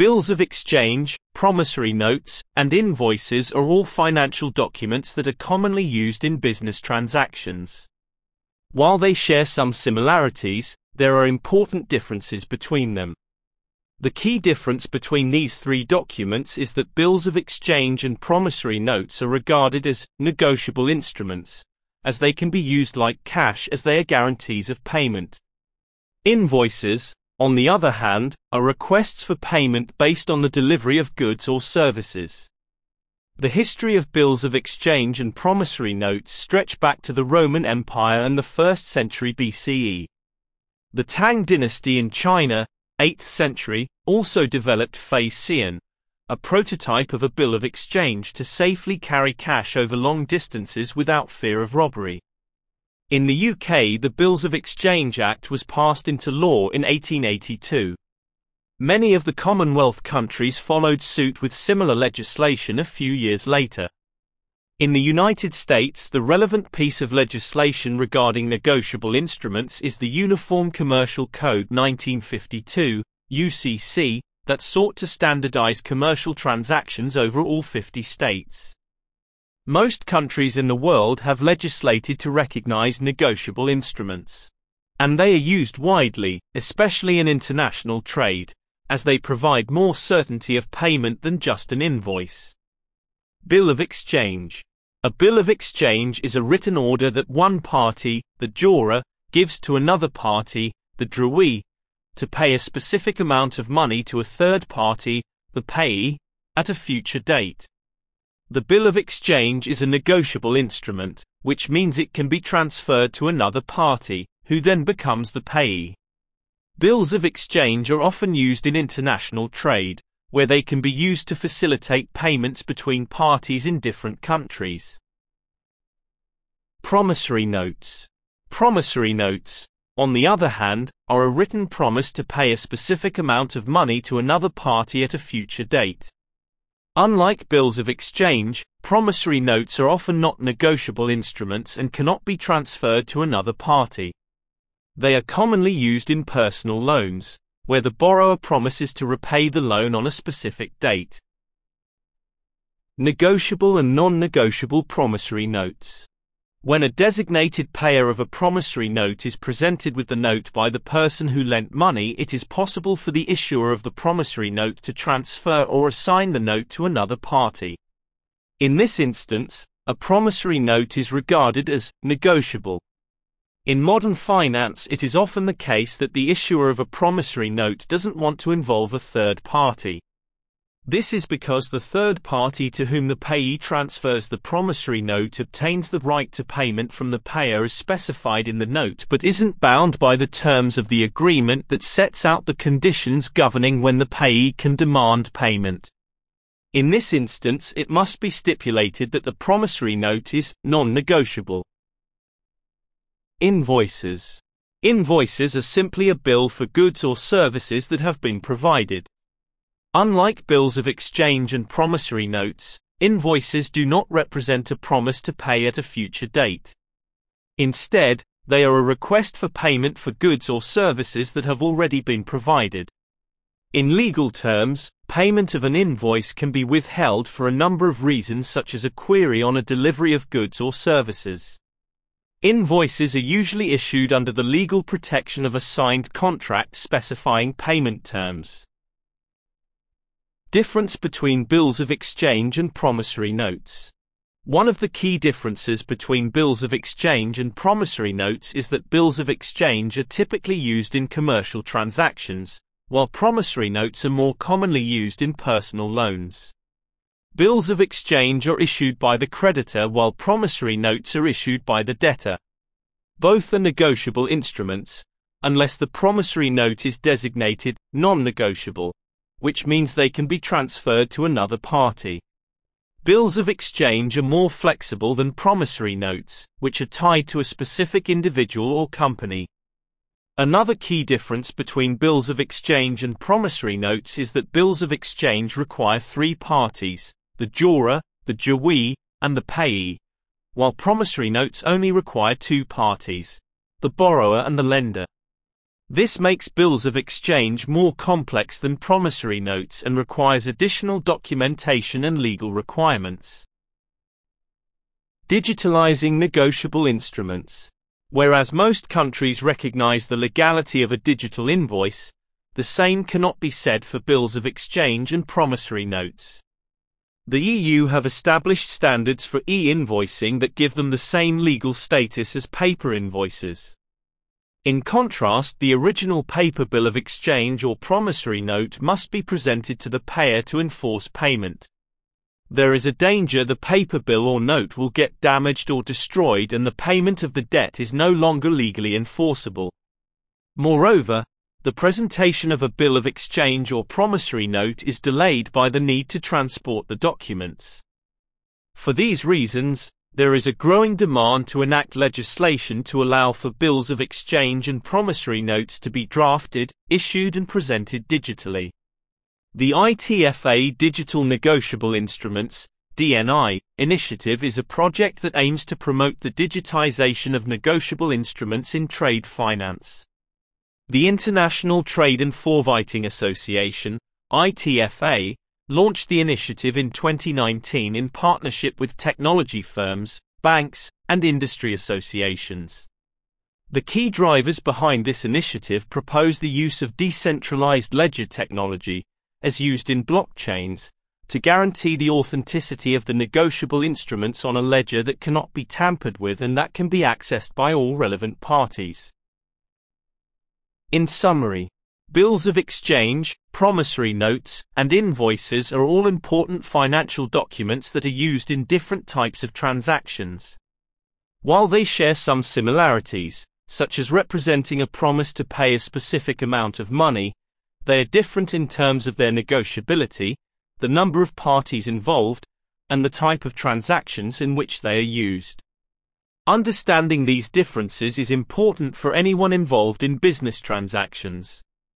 Bills of exchange, promissory notes, and invoices are all financial documents that are commonly used in business transactions. While they share some similarities, there are important differences between them. The key difference between these three documents is that bills of exchange and promissory notes are regarded as negotiable instruments, as they can be used like cash as they are guarantees of payment. Invoices, on the other hand, are requests for payment based on the delivery of goods or services. The history of bills of exchange and promissory notes stretch back to the Roman Empire and the 1st century BCE. The Tang dynasty in China, 8th century, also developed fei qian, a prototype of a bill of exchange to safely carry cash over long distances without fear of robbery. In the UK, the Bills of Exchange Act was passed into law in 1882. Many of the Commonwealth countries followed suit with similar legislation a few years later. In the United States, the relevant piece of legislation regarding negotiable instruments is the Uniform Commercial Code 1952, UCC, that sought to standardize commercial transactions over all 50 states. Most countries in the world have legislated to recognize negotiable instruments. And they are used widely, especially in international trade, as they provide more certainty of payment than just an invoice. Bill of Exchange A bill of exchange is a written order that one party, the drawer, gives to another party, the drawee, to pay a specific amount of money to a third party, the payee, at a future date. The bill of exchange is a negotiable instrument, which means it can be transferred to another party, who then becomes the payee. Bills of exchange are often used in international trade, where they can be used to facilitate payments between parties in different countries. Promissory notes. Promissory notes, on the other hand, are a written promise to pay a specific amount of money to another party at a future date. Unlike bills of exchange, promissory notes are often not negotiable instruments and cannot be transferred to another party. They are commonly used in personal loans, where the borrower promises to repay the loan on a specific date. Negotiable and non-negotiable promissory notes. When a designated payer of a promissory note is presented with the note by the person who lent money, it is possible for the issuer of the promissory note to transfer or assign the note to another party. In this instance, a promissory note is regarded as negotiable. In modern finance, it is often the case that the issuer of a promissory note doesn't want to involve a third party. This is because the third party to whom the payee transfers the promissory note obtains the right to payment from the payer as specified in the note but isn't bound by the terms of the agreement that sets out the conditions governing when the payee can demand payment. In this instance, it must be stipulated that the promissory note is non-negotiable. Invoices. Invoices are simply a bill for goods or services that have been provided. Unlike bills of exchange and promissory notes, invoices do not represent a promise to pay at a future date. Instead, they are a request for payment for goods or services that have already been provided. In legal terms, payment of an invoice can be withheld for a number of reasons such as a query on a delivery of goods or services. Invoices are usually issued under the legal protection of a signed contract specifying payment terms. Difference between bills of exchange and promissory notes. One of the key differences between bills of exchange and promissory notes is that bills of exchange are typically used in commercial transactions, while promissory notes are more commonly used in personal loans. Bills of exchange are issued by the creditor while promissory notes are issued by the debtor. Both are negotiable instruments, unless the promissory note is designated non-negotiable, which means they can be transferred to another party. Bills of exchange are more flexible than promissory notes, which are tied to a specific individual or company. Another key difference between bills of exchange and promissory notes is that bills of exchange require three parties, the drawer, the drawee, and the payee, while promissory notes only require two parties, the borrower and the lender. This makes bills of exchange more complex than promissory notes and requires additional documentation and legal requirements. Digitalizing negotiable instruments. Whereas most countries recognize the legality of a digital invoice, the same cannot be said for bills of exchange and promissory notes. The EU have established standards for e-invoicing that give them the same legal status as paper invoices. In contrast, the original paper bill of exchange or promissory note must be presented to the payer to enforce payment. There is a danger the paper bill or note will get damaged or destroyed and the payment of the debt is no longer legally enforceable. Moreover, the presentation of a bill of exchange or promissory note is delayed by the need to transport the documents. For these reasons, there is a growing demand to enact legislation to allow for bills of exchange and promissory notes to be drafted, issued and presented digitally. The ITFA Digital Negotiable Instruments DNI, initiative is a project that aims to promote the digitization of negotiable instruments in trade finance. The International Trade and Forfaiting Association, ITFA, launched the initiative in 2019 in partnership with technology firms, banks, and industry associations. The key drivers behind this initiative propose the use of decentralized ledger technology, as used in blockchains, to guarantee the authenticity of the negotiable instruments on a ledger that cannot be tampered with and that can be accessed by all relevant parties. In summary, Bills of exchange, promissory notes, and invoices are all important financial documents that are used in different types of transactions. While they share some similarities, such as representing a promise to pay a specific amount of money, they are different in terms of their negotiability, the number of parties involved, and the type of transactions in which they are used. Understanding these differences is important for anyone involved in business transactions.